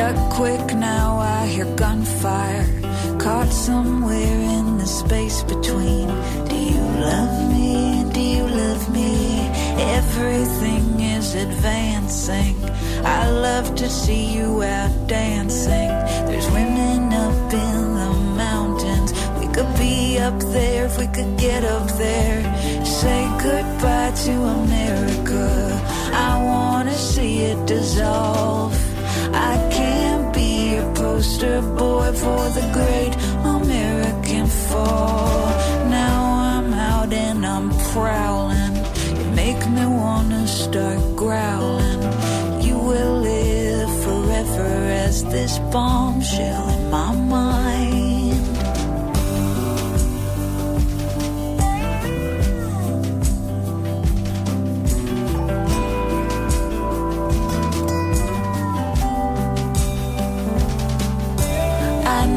Duck quick now, I hear gunfire. Caught somewhere in the space between. Do you love me? Do you love me? Everything is advancing. I love to see you out dancing. There's women up in the mountains. We could be up there if we could get up there. Say goodbye to America. I wanna see it dissolve. Poster boy for the great American fall. Now I'm out and I'm prowling. You make me wanna start growling. You will live forever as this bombshell in my mind.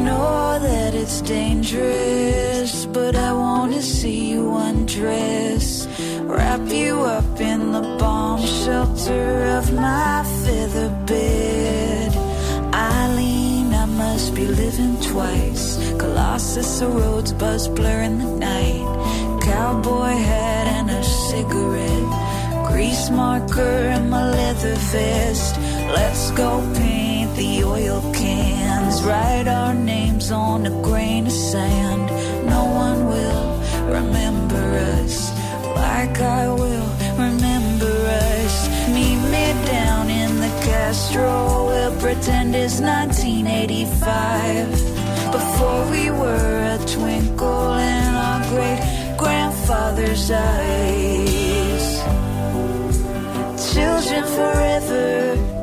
Know that it's dangerous, but I wanna see you undress. Wrap you up in the bomb shelter of my feather bed. Eileen, I must be living twice. Colossus, the roads buzz blur in the night. Cowboy hat and a cigarette. Grease marker and my leather vest. Let's go paint the oil. Write our names on a grain of sand. No one will remember us like I will remember us. Meet me down in the Castro. We'll pretend it's 1985. Before we were a twinkle in our great grandfather's eyes. Children forever.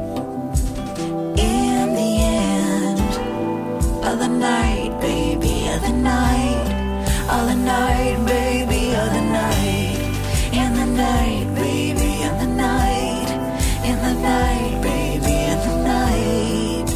Night, baby, night, night, baby, of the night, in the night, baby, the night, in the night, baby, the night.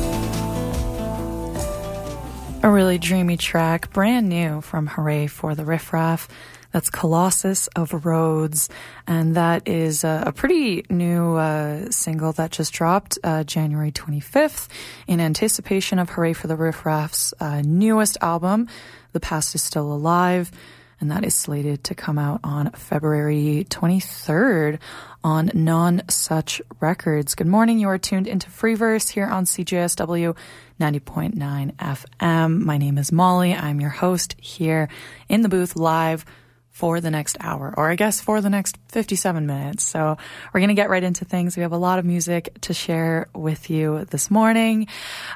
A really dreamy track, brand new from Hurray For The Riff Raff. That's Colossus of Roads. And that is a, a pretty new uh, single that just dropped uh, January 25th in anticipation of Hurray For The Riff Raff's uh, newest album, The Past is Still Alive. And that is slated to come out on February 23rd on Nonesuch Records. Good morning. You are tuned into Free Verse here on CJSW 90.9 FM. My name is Molly. I'm your host here in the booth live for the next hour, or I guess for the next 57 minutes. So we're going to get right into things. We have a lot of music to share with you this morning.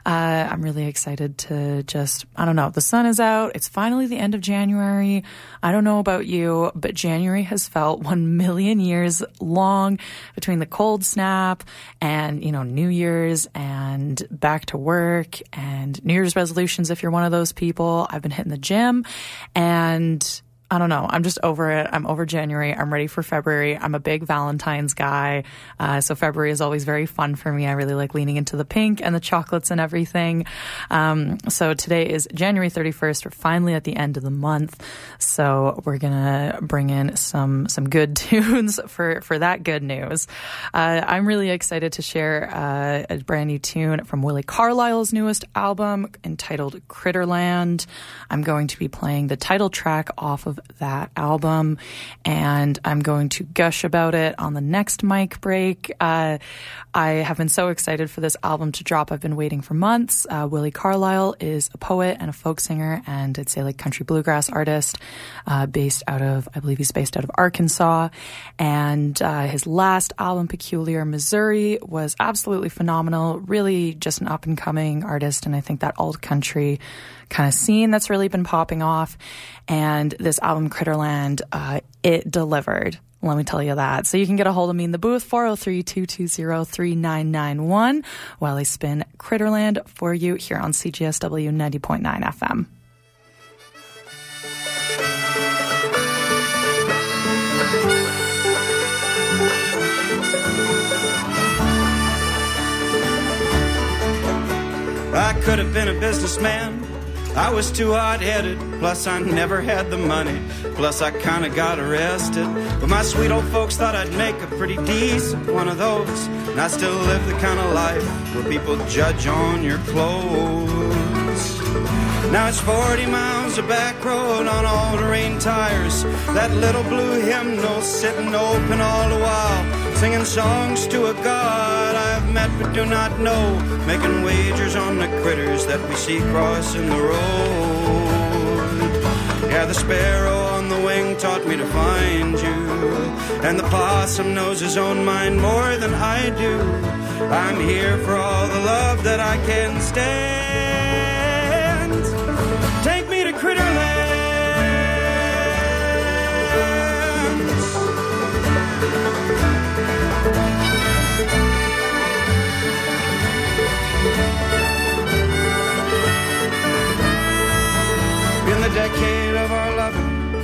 Uh, I'm really excited to just, I don't know, the sun is out. It's finally the end of January. I don't know about you, but January has felt one million years long between the cold snap and, you know, New Year's and back to work and New Year's resolutions if you're one of those people. I've been hitting the gym and I don't know. I'm just over it. I'm over January. I'm ready for February. I'm a big Valentine's guy. Uh, so February is always very fun for me. I really like leaning into the pink and the chocolates and everything. Um, so today is January 31st. We're finally at the end of the month. So we're going to bring in some, some good tunes for, for that good news. Uh, I'm really excited to share uh, a brand new tune from Willi Carlisle's newest album entitled Critterland. I'm going to be playing the title track off of that album, and I'm going to gush about it on the next mic break. Uh, I have been so excited for this album to drop. I've been waiting for months. Uh, Willi Carlisle is a poet and a folk singer, and I'd say like country bluegrass artist, uh, based out of, I believe he's based out of Arkansas. And uh, his last album, Peculiar Missouri, was absolutely phenomenal. Really just an up and coming artist, and I think that old country kind of scene that's really been popping off. And this album, Critterland, uh, it delivered. Let me tell you that. So you can get a hold of me in the booth, 403 220 3991, while I spin Critterland for you here on CJSW 90.9 FM. I could have been a businessman I was too hot headed, plus I never had the money, plus I kinda got arrested. But my sweet old folks thought I'd make a pretty decent one of those. And I still live the kind of life where people judge on your clothes. Now it's 40 miles of back road on all terrain tires. That little blue hymnal sitting open all the while, singing songs to a God I've met but do not know, making wagers on the critters that we see crossing the road. Yeah, the sparrow on the wing taught me to find you, and the possum knows his own mind more than I do. I'm here for all the love that I can stand.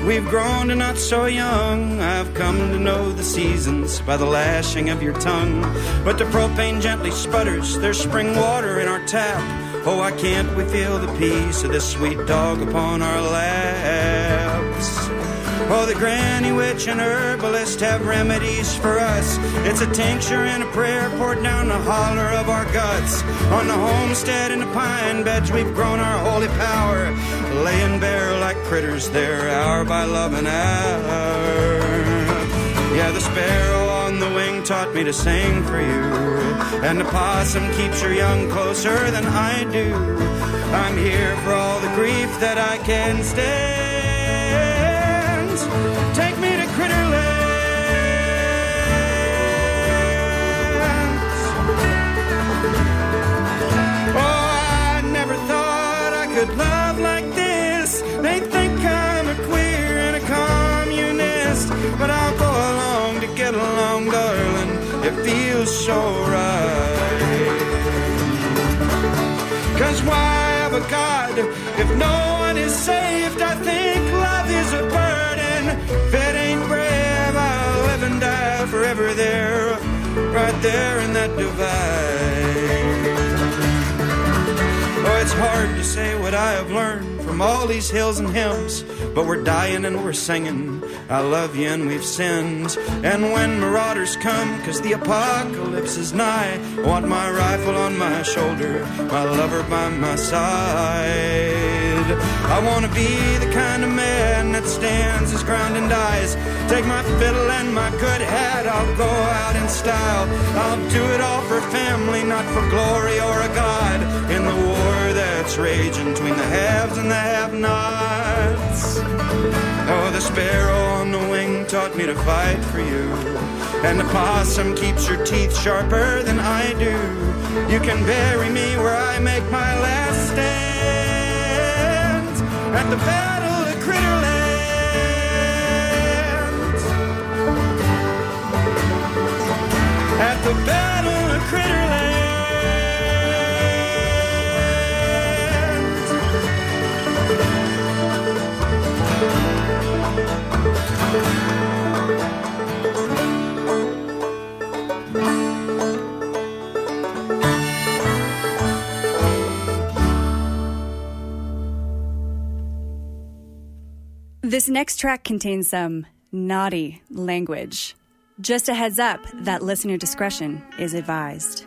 We've grown to not so young. I've come to know the seasons by the lashing of your tongue. But the propane gently sputters, there's spring water in our tap. Oh, why can't we feel the peace of this sweet dog upon our laps? Oh, the granny witch and herbalist have remedies for us. It's a tincture and a prayer poured down the holler of our guts. On the homestead in the pine beds, we've grown our holy power, laying bare like critters there, hour by love and hour. Yeah, the sparrow on the wing taught me to sing for you, and the possum keeps your young closer than I do. I'm here for all the grief that I can stand. Take me to Critterland. Oh, I never thought I could love like this. They think I'm a queer and a communist, but I'll go along to get along, darling. It feels so right. Cause why have a God if no one is saved? I think love is a. If it ain't brave, I'll live and die forever there, right there in that divide. Oh, it's hard to say what I have learned from all these hills and hymns, but we're dying and we're singing. I love you and we've sinned. And when marauders come, cause the apocalypse is nigh, I want my rifle on my shoulder, my lover by my side. I wanna be the kind of man that stands his ground and dies. Take my fiddle and my good hat, I'll go out in style. I'll do it all for family, not for glory or a god. In the war that's raging between the haves and the have-nots. Oh, the sparrow on the wing taught me to fight for you. And the possum keeps your teeth sharper than I do. You can bury me where I make my last stand at the battle of Critterland. At the battle This next track contains some naughty language. Just a heads up that listener discretion is advised.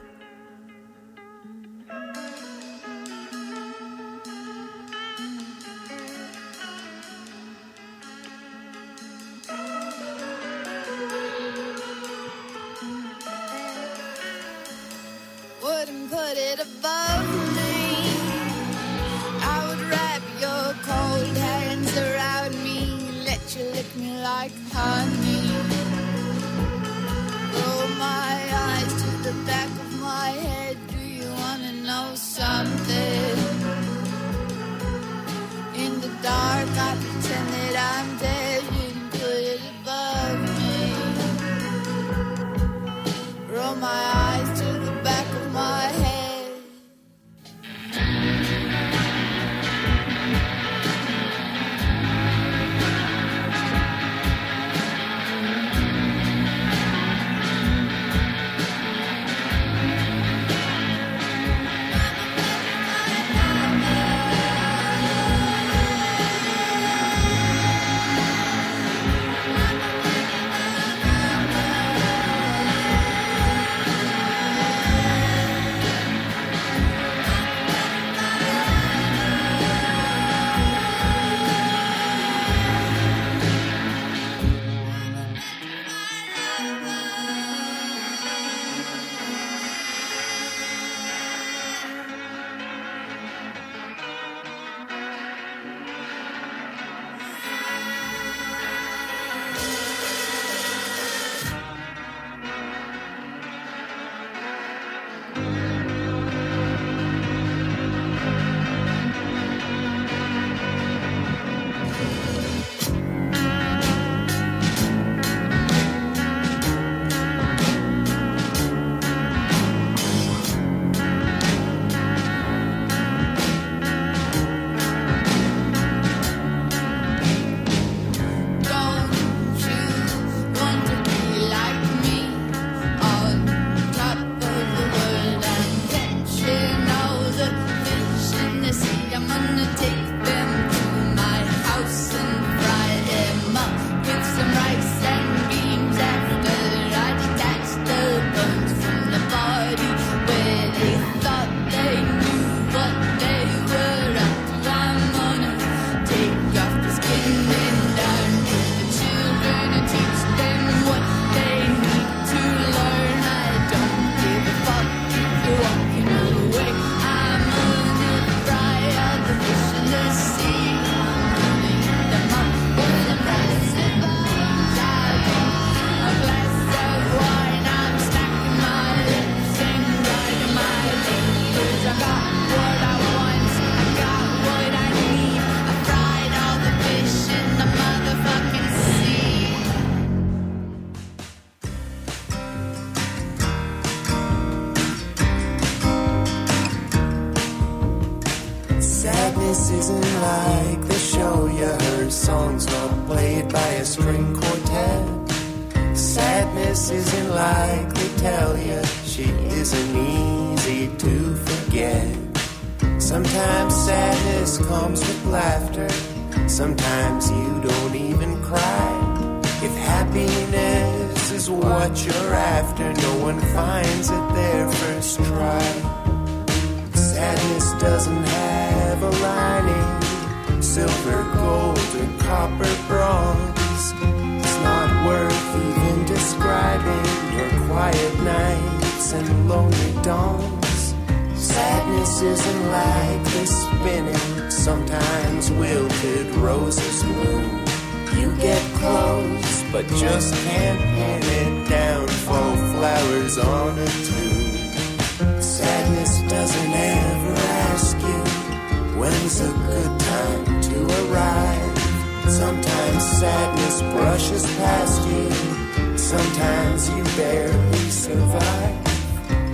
Sadness brushes past you, sometimes you barely survive.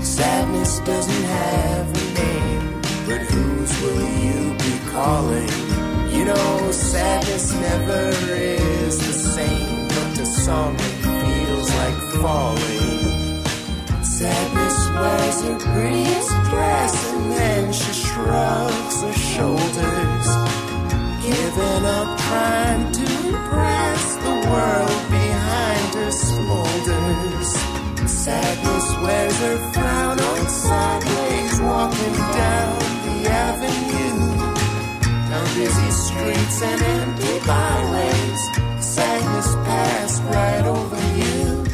Sadness doesn't have a name, but whose will you be calling? You know, sadness never is the same, but to some it feels like falling. Sadness wears her prettiest dress and then she shrugs her shoulders, giving up trying to impress the world behind her smolders. Sadness wears her frown on sideways, walking down the avenue, down busy streets and empty byways. Sadness passed right over you.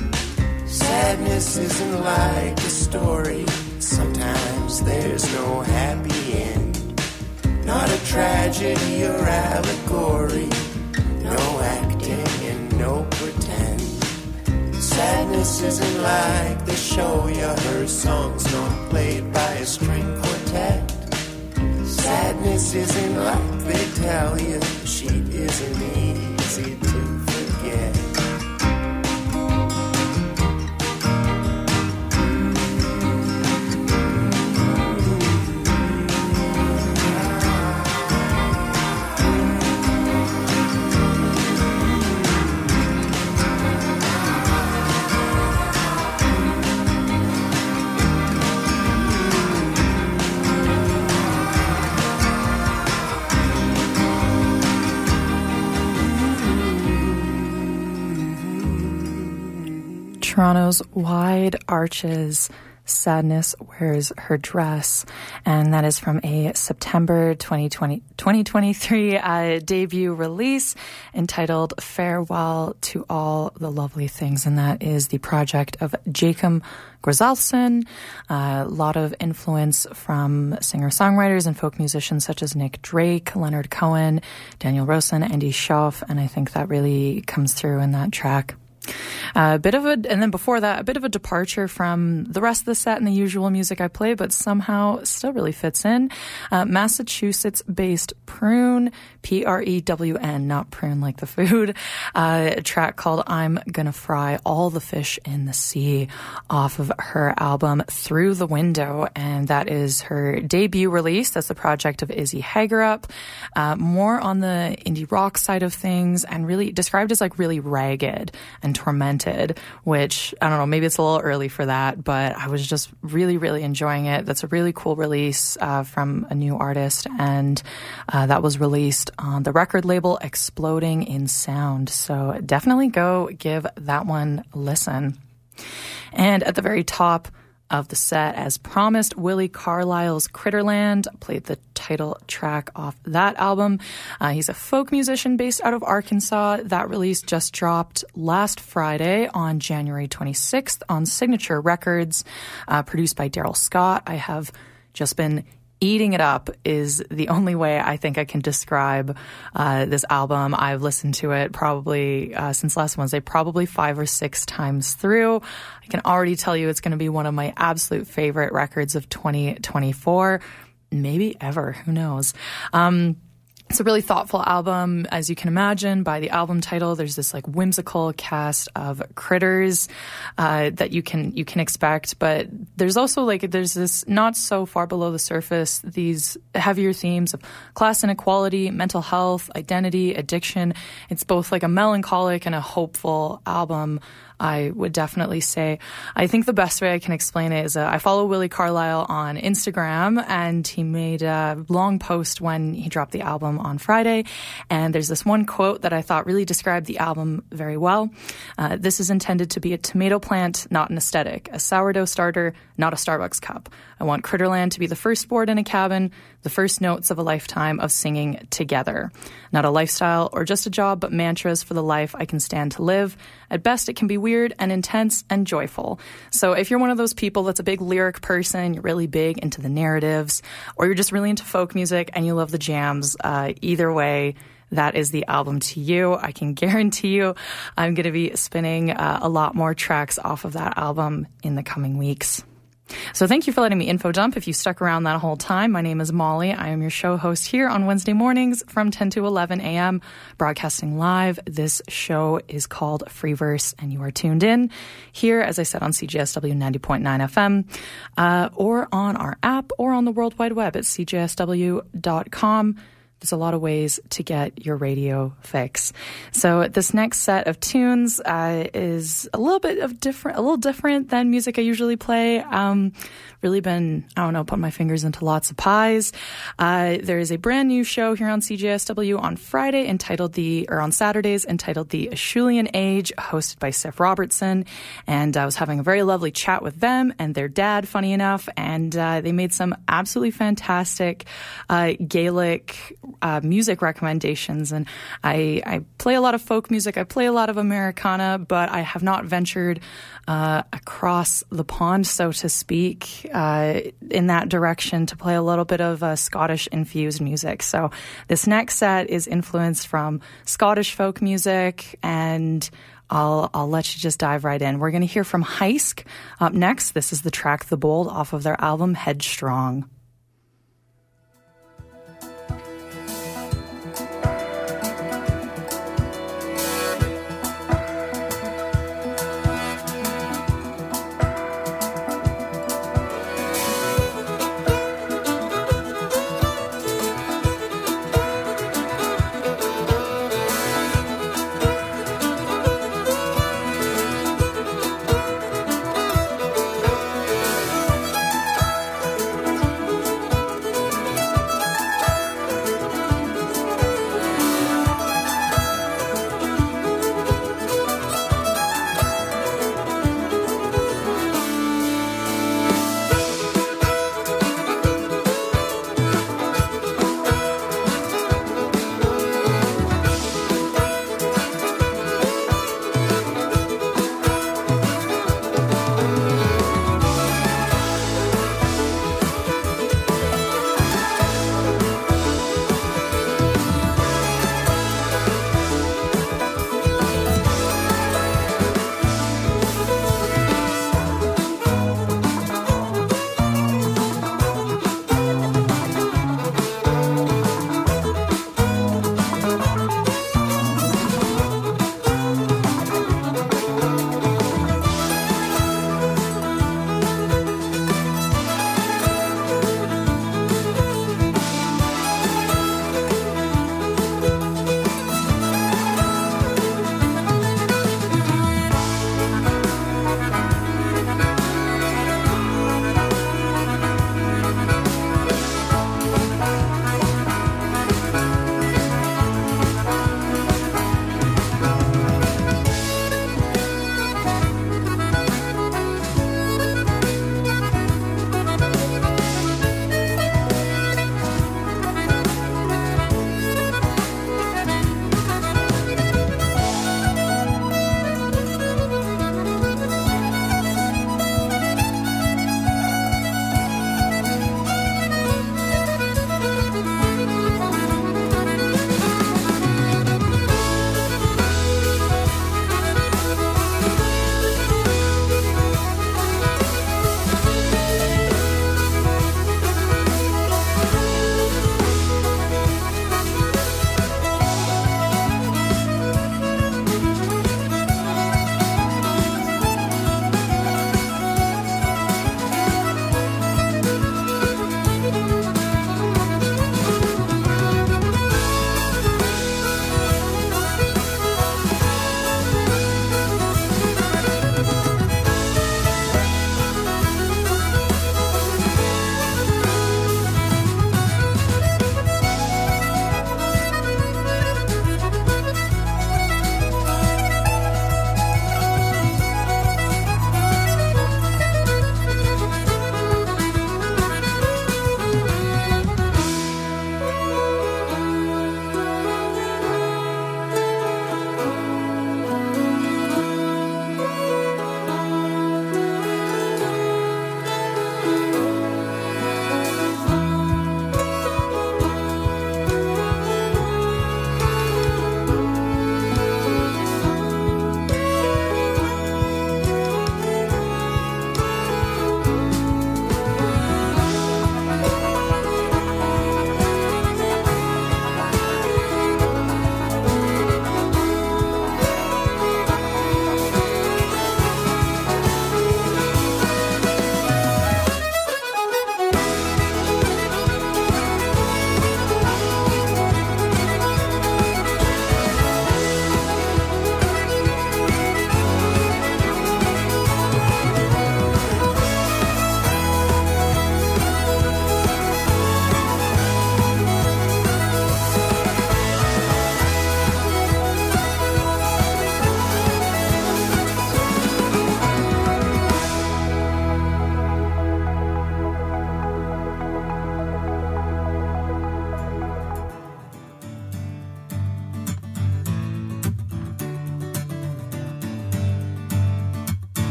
Sadness isn't like a story. Sometimes there's no happy end. Not a tragedy or allegory. No acting and no pretend. Sadness isn't like the show you heard songs not played by a string quartet. Sadness isn't like they tell you. She isn't easy to Toronto's Wide Arches. Sadness wears her dress, and that is from a September 2020, 2023 uh, debut release entitled Farewell to All the Lovely Things, and that is the project of Jacob Grisalson. A lot of influence from singer songwriters and folk musicians such as Nick Drake, Leonard Cohen, Daniel Rossen, Andy Shauf, and I think that really comes through in that track. A bit of a, and then before that, a bit of a departure from the rest of the set and the usual music I play, but somehow still really fits in. Uh, Massachusetts based Prewn, P R E W N, not prune like the food, uh, a track called I'm Gonna Fry All the Fish in the Sea off of her album Through the Window. And that is her debut release. That's the project of Izzy Hagerup. Uh, more on the indie rock side of things and really described as like really ragged and tormented, which I don't know, maybe it's a little early for that, but I was just really, really enjoying it. That's a really cool release uh, from a new artist, and uh, that was released on the record label Exploding in Sound. So definitely go give that one a listen. And at the very top, of the set. As promised, Willi Carlisle's Critterland played the title track off that album. Uh, he's a folk musician based out of Arkansas. That release just dropped last Friday on January 26th on Signature Records, uh, produced by Darrell Scott. I have just been eating it up is the only way I think I can describe uh, this album. I've listened to it probably uh, since last Wednesday, probably five or six times through. I can already tell you it's going to be one of my absolute favorite records of 2024, maybe ever. Who knows? Um, it's a really thoughtful album, as you can imagine by the album title. There's this like whimsical cast of critters uh, that you can you can expect, but there's also like there's this not so far below the surface these heavier themes of class inequality, mental health, identity, addiction. It's both like a melancholic and a hopeful album. I would definitely say. I think the best way I can explain it is uh, I follow Willi Carlisle on Instagram, and he made a long post when he dropped the album on Friday. And there's this one quote that I thought really described the album very well. Uh, this is intended to be a tomato plant, not an aesthetic, a sourdough starter, not a Starbucks cup. I want Critterland to be the first board in a cabin, the first notes of a lifetime of singing together. Not a lifestyle or just a job, but mantras for the life I can stand to live. At best, it can be weird and intense and joyful. So if you're one of those people that's a big lyric person, you're really big into the narratives, or you're just really into folk music and you love the jams, uh, either way, that is the album to you. I can guarantee you I'm going to be spinning uh, a lot more tracks off of that album in the coming weeks. So thank you for letting me info dump. If you stuck around that whole time, my name is Molly. I am your show host here on Wednesday mornings from 10 to 11 a.m. broadcasting live. This show is called Free Verse and you are tuned in here, as I said, on CJSW 90.9 FM, uh, or on our app or on the World Wide Web at cjsw.com there's a lot of ways to get your radio fix. So this next set of tunes uh, is a little bit of different, a little different than music I usually play. Um, really been, I don't know, putting my fingers into lots of pies. Uh, there is a brand new show here on CJSW on Friday entitled the, or on Saturdays entitled the Acheulean Age, hosted by Steph Robertson. And I was having a very lovely chat with them and their dad, funny enough. And uh, they made some absolutely fantastic uh, Gaelic uh, music recommendations. And I, I play a lot of folk music. I play a lot of Americana, but I have not ventured uh, across the pond, so to speak, uh, in that direction to play a little bit of uh, Scottish infused music. So this next set is influenced from Scottish folk music and I'll, I'll let you just dive right in. We're going to hear from Heisk up next. This is the track The Bold off of their album Headstrong.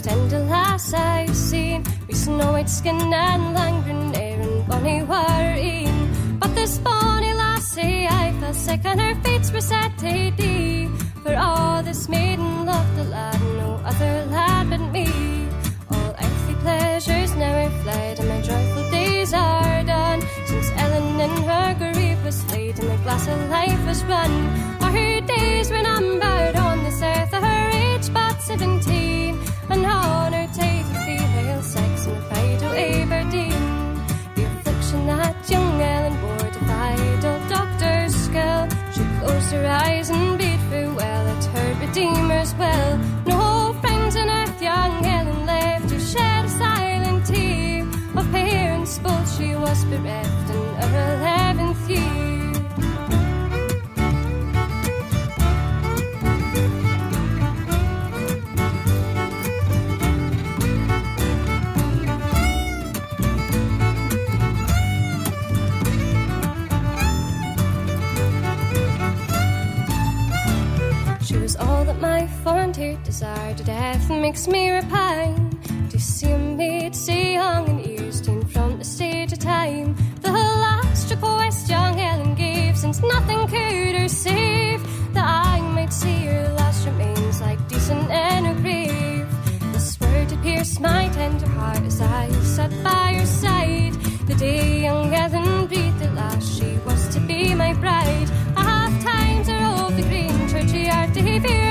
Tender lass I've seen with snow white skin and lang green hair and bonny in. But this bonny lassie I fell sick and her fates were set to thee. For all this maiden loved the lad, no other lad but me. All earthly pleasures never fled, and my joyful days are done. Since Ellen in her grave was laid, and the glass of life was run. Are her days when I'm bowed on this earth, are her age but seventeen, closed her eyes and bid farewell at her Redeemer's well. No friends on earth, young Helen left to shed a silent tear. Of parents both she was bereft in her eleventh desired. To death makes me repine. To see a maid so young and ears taken from the stage of time. The last request young Helen gave, since nothing could her save. That I might see her last remains like decent in her grave. This word to pierce my tender heart as I sat by her side. The day young Helen breathed at last, she was to be my bride. I have times are the green churchyard to hear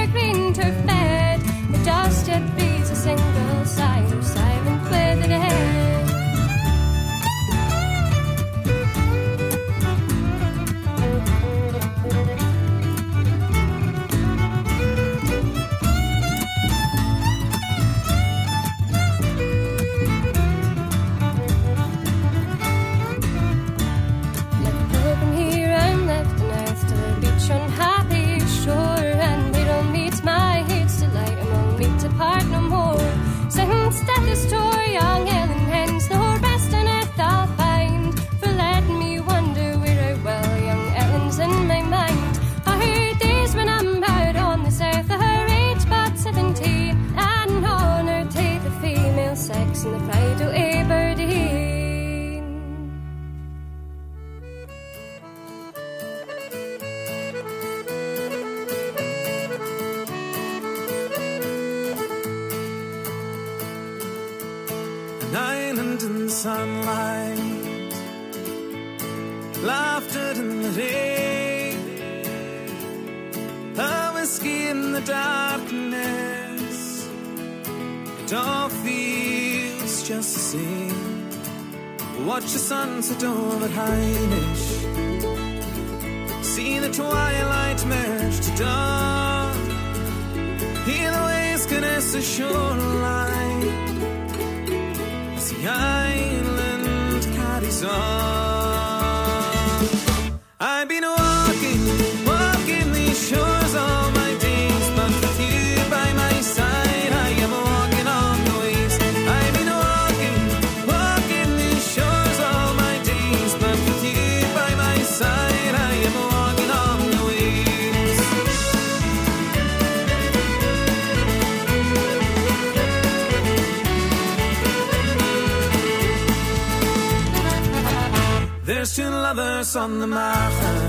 lovers on the market,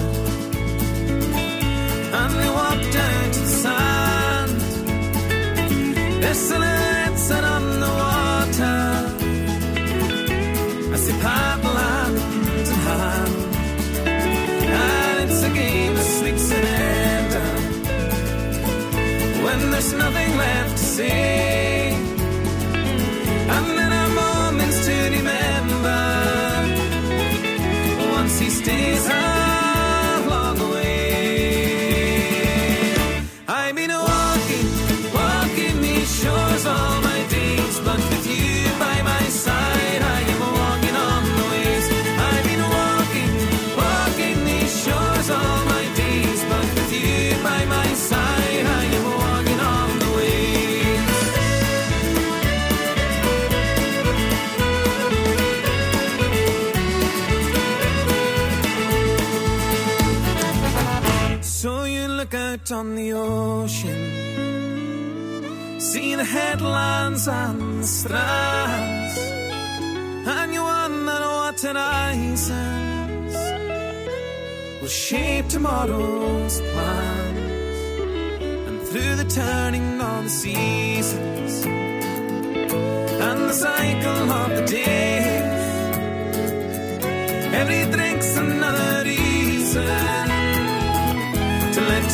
and they walk down to the sand. Silhouettes out on the water as they paddle hand in hand. And it's a game of sweet surrender when there's nothing left to say. The headlines on the strands, and you wonder what horizons will shape tomorrow's plans. And through the turning of the seasons and the cycle of the days, every drink's another reason to let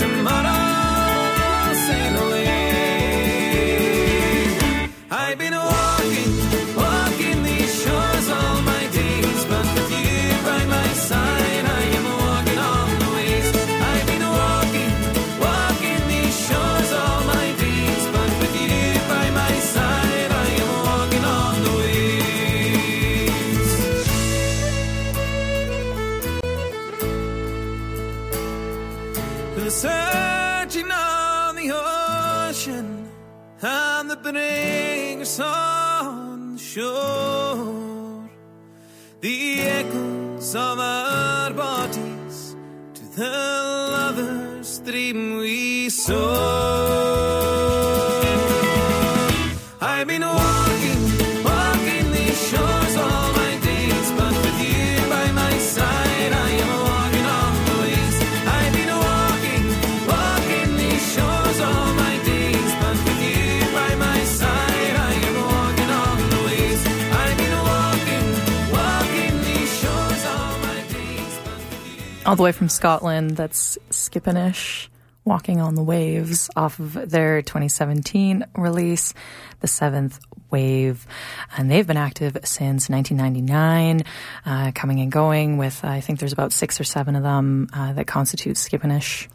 all my days, spunk with you by my side, I am a walking walking these shores all my days, but with you by my side, I am walking off the ways. I've been walking, walking these shores all my days. all the way from Scotland. That's Skipinnish, Walking on the Waves, off of their 2017 release, The Seventh Wave. And they've been active since 1999, uh, coming and going with, I think there's about six or seven of them uh, that constitute Skipinnish.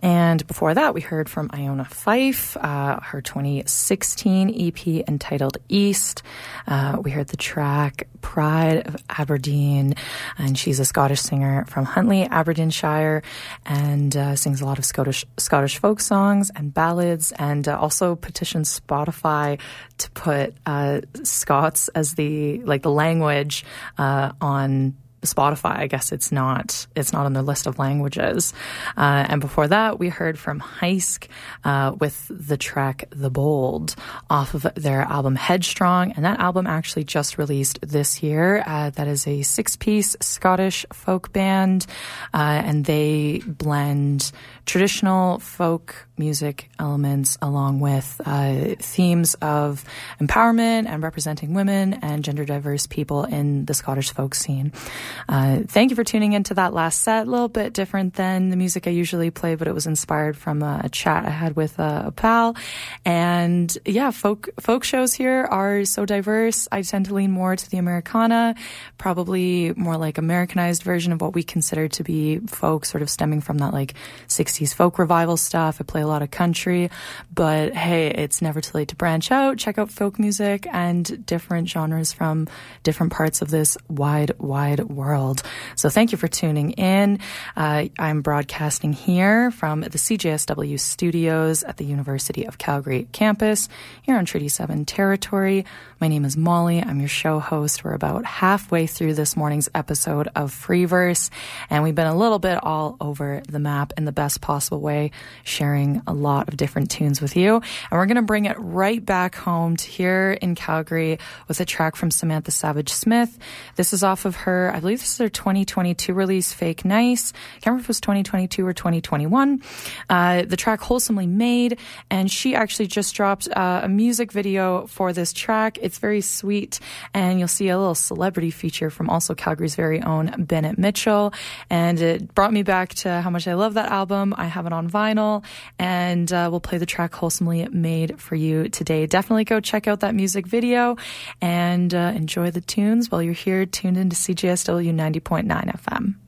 And before that, we heard from Iona Fyfe, uh, her 2016 EP entitled East. Uh, we heard the track Pride of Aberdeen, and she's a Scottish singer from Huntly, Aberdeenshire, and uh, sings a lot of Scottish Scottish folk songs and ballads, and uh, also petitions Spotify to put uh, Scots as the like the language uh, on Spotify. I guess it's not it's not on their list of languages. Uh, and before that, we heard from Heisk uh, with the track "The Bold" off of their album Headstrong, and that album actually just released this year. Uh, that is a six-piece Scottish folk band, uh, and they blend traditional folk music elements along with uh, themes of empowerment and representing women and gender diverse people in the Scottish folk scene. Uh, thank you for tuning into that last set. A little bit different than the music I usually play, but it was inspired from a, chat I had with a, a pal. And yeah, folk folk shows here are so diverse. I tend to lean more to the Americana, probably more like Americanized version of what we consider to be folk, sort of stemming from that like 60s folk revival stuff. I play a lot of country, but hey, it's never too late to branch out, check out folk music and different genres from different parts of this wide, wide world. So thank you for tuning in. Uh, I'm broadcasting here from the CJSW studios at the University of Calgary campus here on Treaty 7 territory. My name is Molly. I'm your show host. We're about halfway through this morning's episode of Free Verse, and we've been a little bit all over the map in the best possible way, sharing a lot of different tunes with you. And we're going to bring it right back home to here in Calgary with a track from Samantha Savage Smith. This is off of her, I believe this is her 2022 release, Fake Nice. I can't remember if it was 2022 or 2021. Uh, the track Wholesomely Made, and she actually just dropped uh, a music video for this track. It's very sweet, and you'll see a little celebrity feature from also Calgary's very own Bennett Mitchell. And it brought me back to how much I love that album. I have it on vinyl, and uh, we'll play the track Wholesomely Made for you today. Definitely go check out that music video and uh, enjoy the tunes while you're here tuned into CJSW 90.9 FM.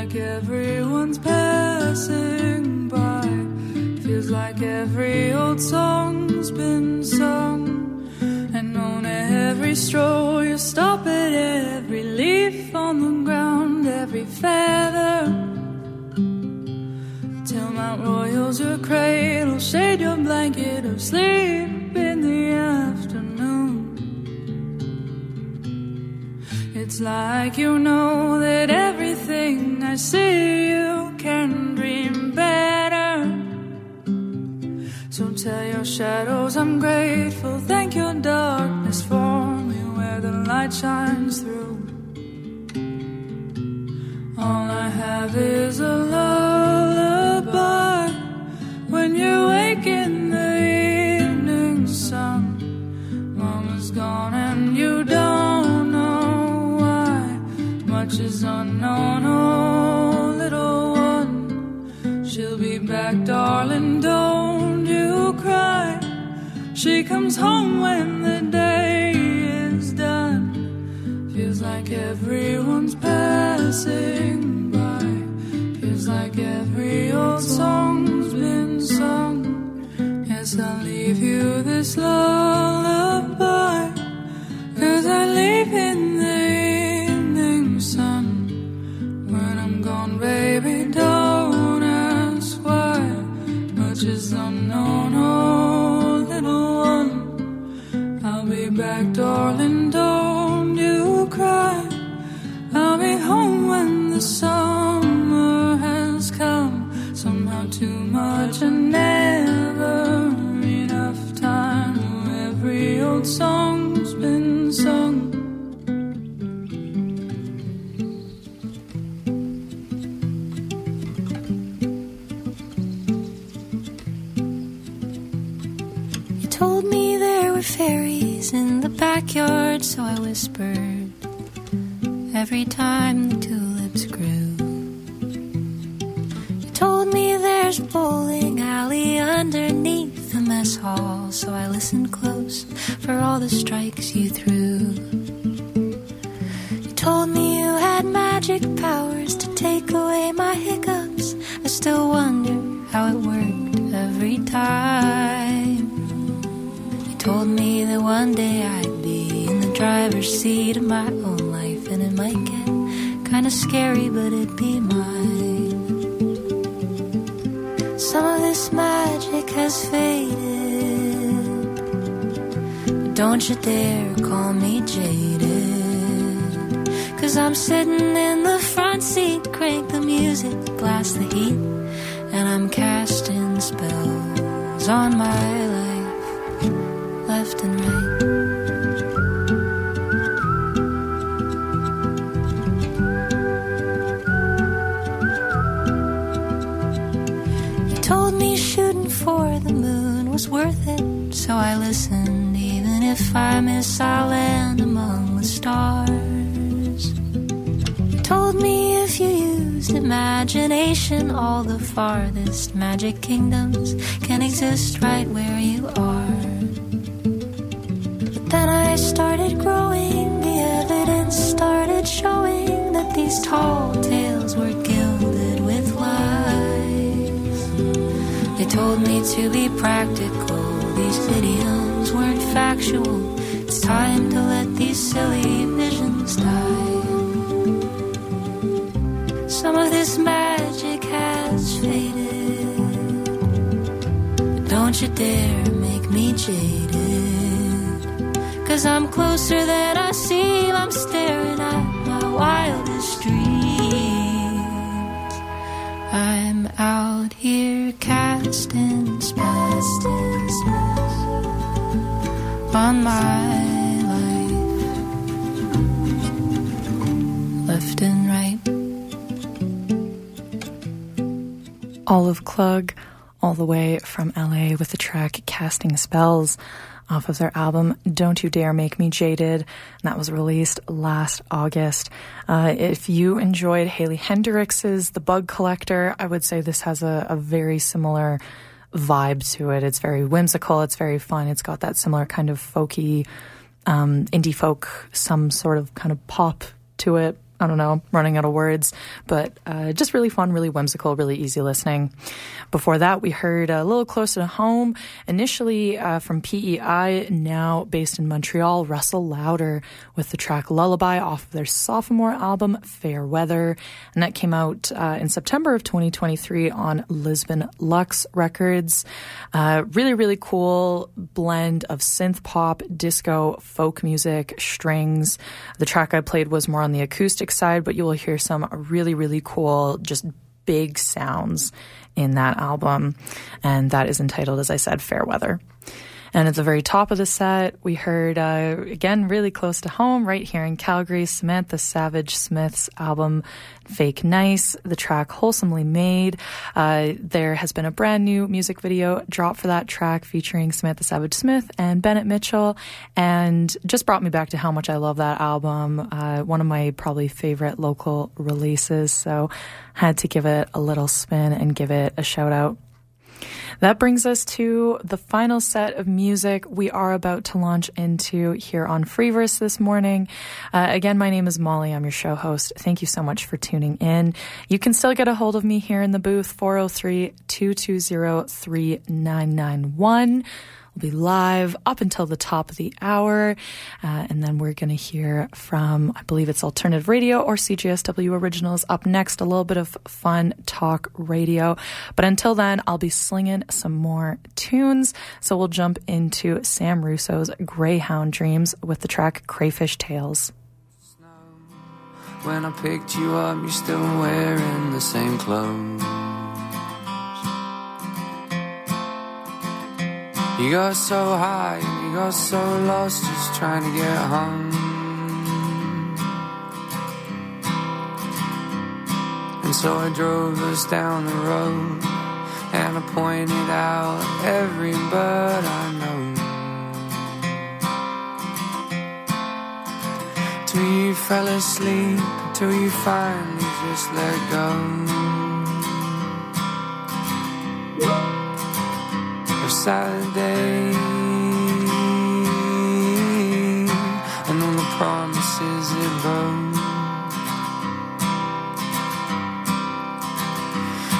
Like everyone's passing by. Feels like every old song's been sung. And on every stroll, you stop at every leaf on the ground, every feather. Till Mount Royal's your cradle, shade your blanket of sleep in the afternoon. It's like you know that everything I see you can dream better. So tell your shadows I'm grateful. Thank your darkness for me where the light shines through. All I have is a lullaby. Is unknown, oh little one. She'll be back, darling, don't you cry. She comes home when the day is done. Feels like everyone's passing by. Feels like every old song's been sung. Yes, I'll leave you this lullaby. Cause I leave in back, darling, don't you cry. I'll be home when the summer has come. Somehow too much and magic kingdoms can exist right where you are. But then I started growing, the evidence started showing that these tall tales were gilded with lies. They told me to be practical, these idioms weren't factual. It's time to let these silly visions die. Some of this magic you dare make me jaded. Cause I'm closer than I seem. I'm staring at my wildest dreams. I'm out here casting spells on my life, left and right. Olive Klug, all the way from LA with the track Casting Spells off of their album Don't You Dare Make Me Jaded. And that was released last August. Uh, if you enjoyed Haley Heynderickx's The Bug Collector, I would say this has a, a very similar vibe to it. It's very whimsical, it's very fun, it's got that similar kind of folky, um, indie folk, some sort of kind of pop to it. I don't know, running out of words, but uh, just really fun, really whimsical, really easy listening. Before that, we heard a little closer to home, initially uh, from PEI, now based in Montreal, Russell Louder with the track Lullaby off of their sophomore album, Fair Weather. And that came out uh, in September of 2023 on Lisbon Lux Records. Uh, really, really cool blend of synth pop, disco, folk music, strings. The track I played was more on the acoustic side, but you will hear some really, really cool, just big sounds in that album. And that is entitled, as I said, Fair Weather. And at the very top of the set, we heard, uh, again, really close to home, right here in Calgary, Samantha Savage Smith's album, Fake Nice, the track Wholesomely Made. Uh, there has been a brand new music video drop for that track featuring Samantha Savage Smith and Bennett Mitchell, and just brought me back to how much I love that album. Uh, one of my probably favorite local releases, so had to give it a little spin and give it a shout out. That brings us to the final set of music we are about to launch into here on Free Verse this morning. Uh, again, my name is Molly. I'm your show host. Thank you so much for tuning in. You can still get a hold of me here in the booth, 403 220 3991 will be live up until the top of the hour. Uh, and then we're going to hear from, I believe it's Alternative Radio or CJSW Originals up next. A little bit of fun talk radio. But until then, I'll be slinging some more tunes. So we'll jump into Sam Russo's Greyhound Dreams with the track Crayfish Tales. When I picked you up, you're still wearing the same clothes. You got so high, you got so lost just trying to get home. And so I drove us down the road and I pointed out every bird I know. Till you fell asleep, till you finally just let go. Saturday and all the promises it broke.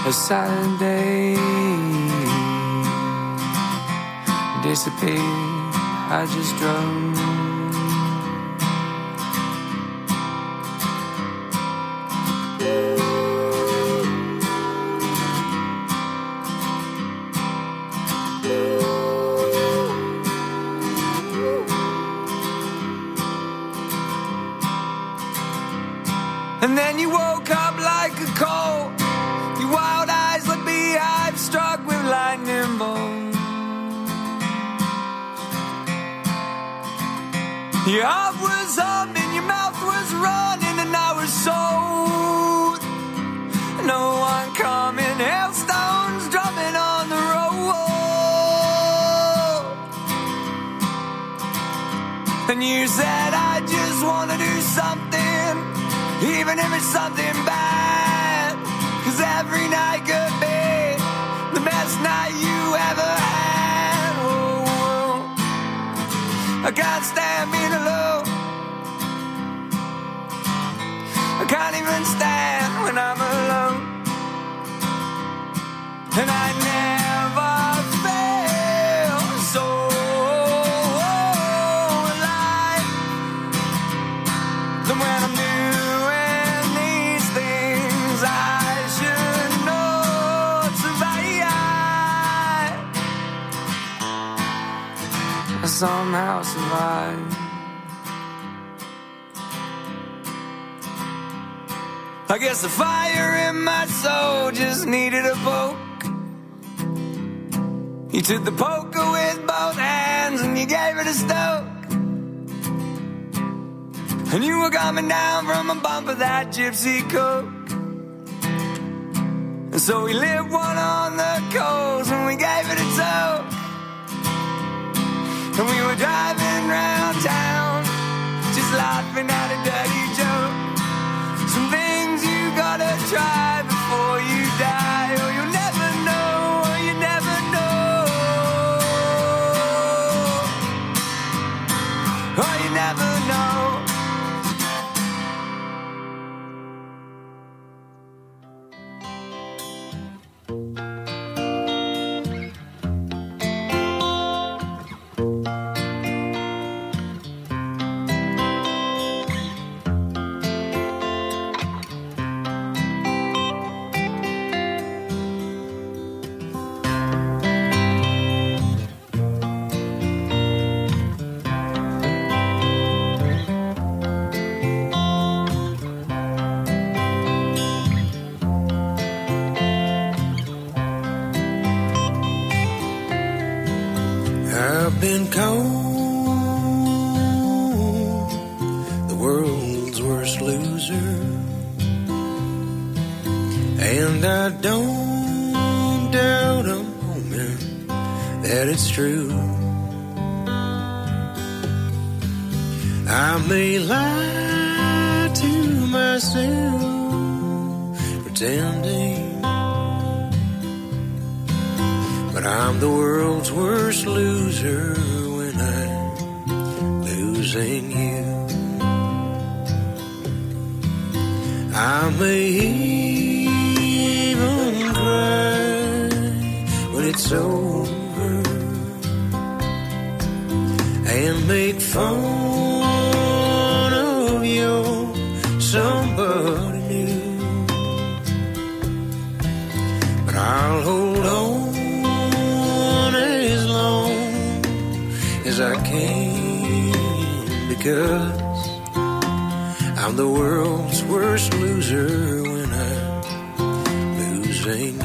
A Saturday disappeared. I just drove. If it's something bad. Cause every night somehow survive. I guess the fire in my soul just needed a poke. You took the poker with both hands and you gave it a stoke. And you were coming down from a bump of that gypsy coke. And so we lit one on the coals and we gave it a toke. And we were driving round town, just laughing at a dirty joke. Some things you gotta try I may even cry when it's over and make fun of you, somebody new. But I'll hold on as long as I can because I'm the world's worst loser when losing you.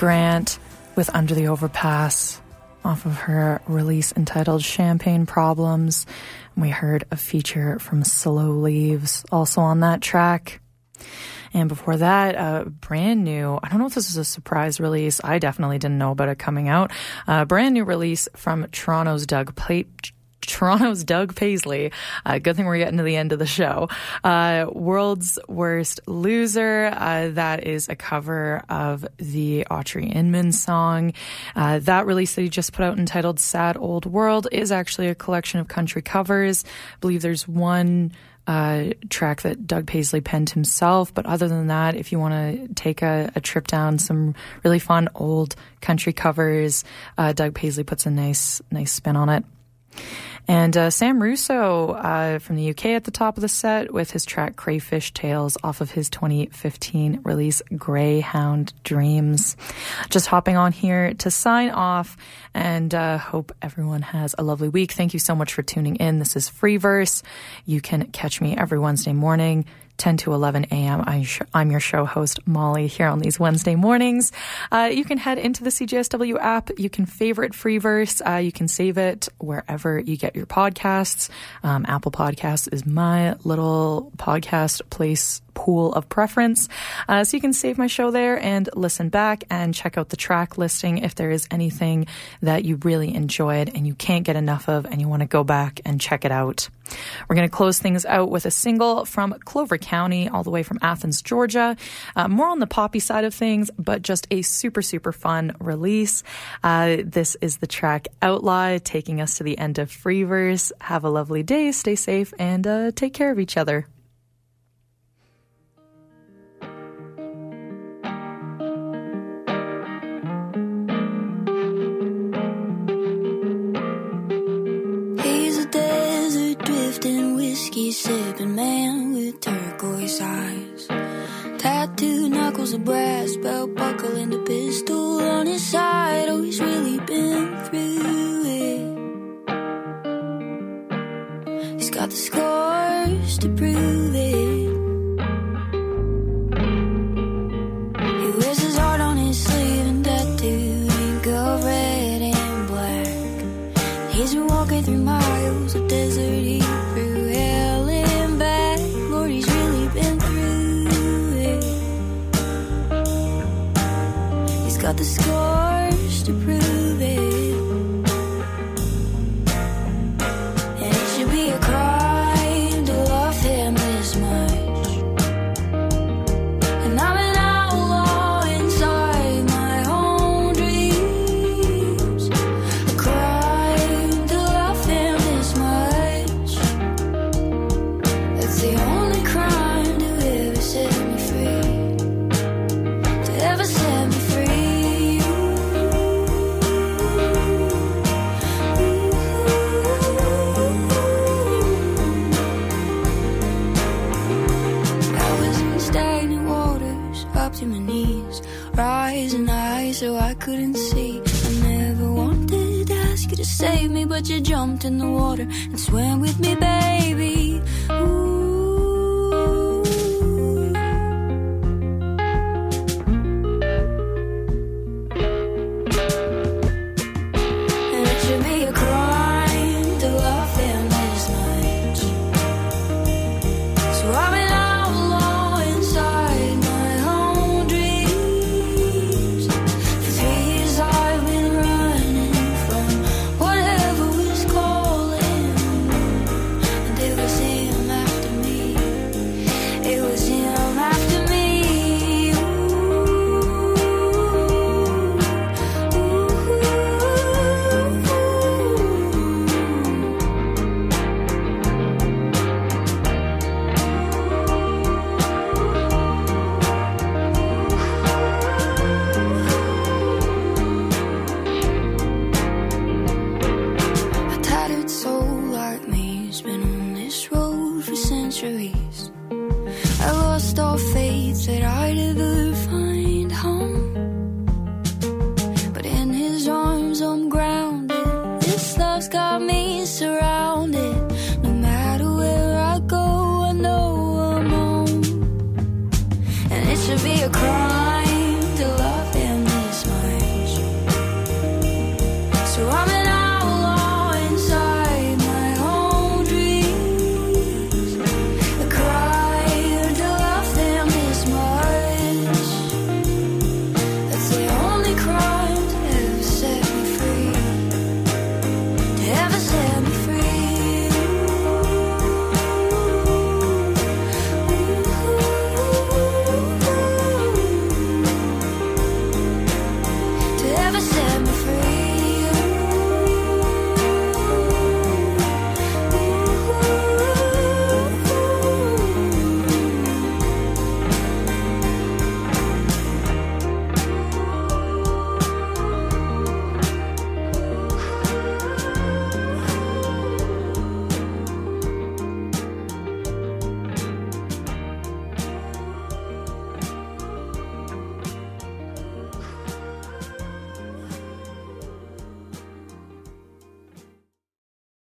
Grant with Under the Overpass off of her release entitled Champagne Problems. We heard a feature from Slow Leaves also on that track. And before that, uh, brand new, I don't know if this is a surprise release. I definitely didn't know about it coming out. Uh, brand new release from Toronto's Doug Plate. Toronto's Doug Paisley. Uh, good thing we're getting to the end of the show. Uh, World's Worst Loser. Uh, that is a cover of the Autry Inman song. Uh, that release that he just put out entitled Sad Old World is actually a collection of country covers. I believe there's one uh, track that Doug Paisley penned himself. But other than that, if you want to take a, a, trip down some really fun old country covers, uh, Doug Paisley puts a nice, nice spin on it. And uh, Sam Russo uh, from the UK at the top of the set with his track Crayfish Tales off of his 2015 release Greyhound Dreams. Just hopping on here to sign off and uh, hope everyone has a lovely week. Thank you so much for tuning in. This is Free Verse. You can catch me every Wednesday morning 10 to 11 a.m. I'm your show host, Molly, here on these Wednesday mornings. Uh, you can head into the CJSW app. You can favorite Free Verse. Uh, you can save it wherever you get your podcasts. Um, Apple Podcasts is my little podcast place pool of preference. Uh, so you can save my show there and listen back and check out the track listing if there is anything that you really enjoyed and you can't get enough of and you want to go back and check it out. We're going to close things out with a single from Clover County, all the way from Athens, Georgia. Uh, more on the poppy side of things, but just a super, super fun release. Uh, this is the track Outlaw, taking us to the end of Free Verse. Have a lovely day, stay safe, and uh, take care of each other. Whiskey sipping man with turquoise eyes. Tattooed knuckles of brass, belt buckle and a pistol on his side. Oh, he's really been through it. He's got the scars to prove it.